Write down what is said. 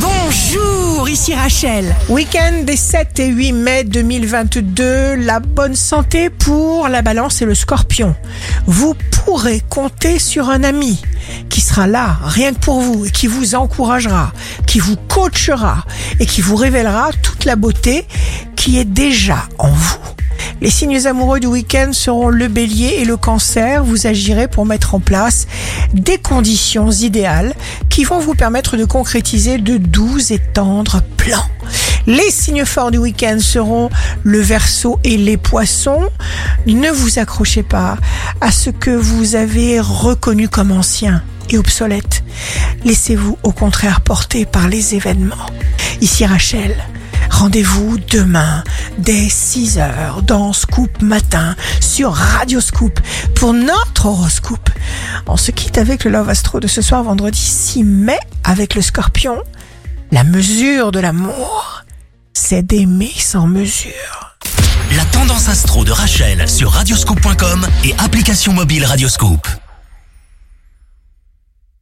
Bonjour, ici Rachel. Week-end des 7 et 8 mai 2022, la bonne santé pour la balance et le scorpion. Vous pourrez compter sur un ami qui sera là rien que pour vous et qui vous encouragera, qui vous coachera et qui vous révélera toute la beauté qui est déjà en vous. Les signes amoureux du week-end seront le bélier et le cancer. Vous agirez pour mettre en place des conditions idéales qui vont vous permettre de concrétiser de doux et tendres plans. Les signes forts du week-end seront le verso et les poissons. Ne vous accrochez pas à ce que vous avez reconnu comme ancien et obsolète. Laissez-vous au contraire porter par les événements. Ici Rachel. Rendez-vous demain dès 6h dans Scoop Matin sur Radio Scoop pour notre horoscope. On se quitte avec le Love Astro de ce soir vendredi 6 mai avec le scorpion. La mesure de l'amour, c'est d'aimer sans mesure. La tendance astro de Rachel sur radioscope.com et application mobile Radioscope.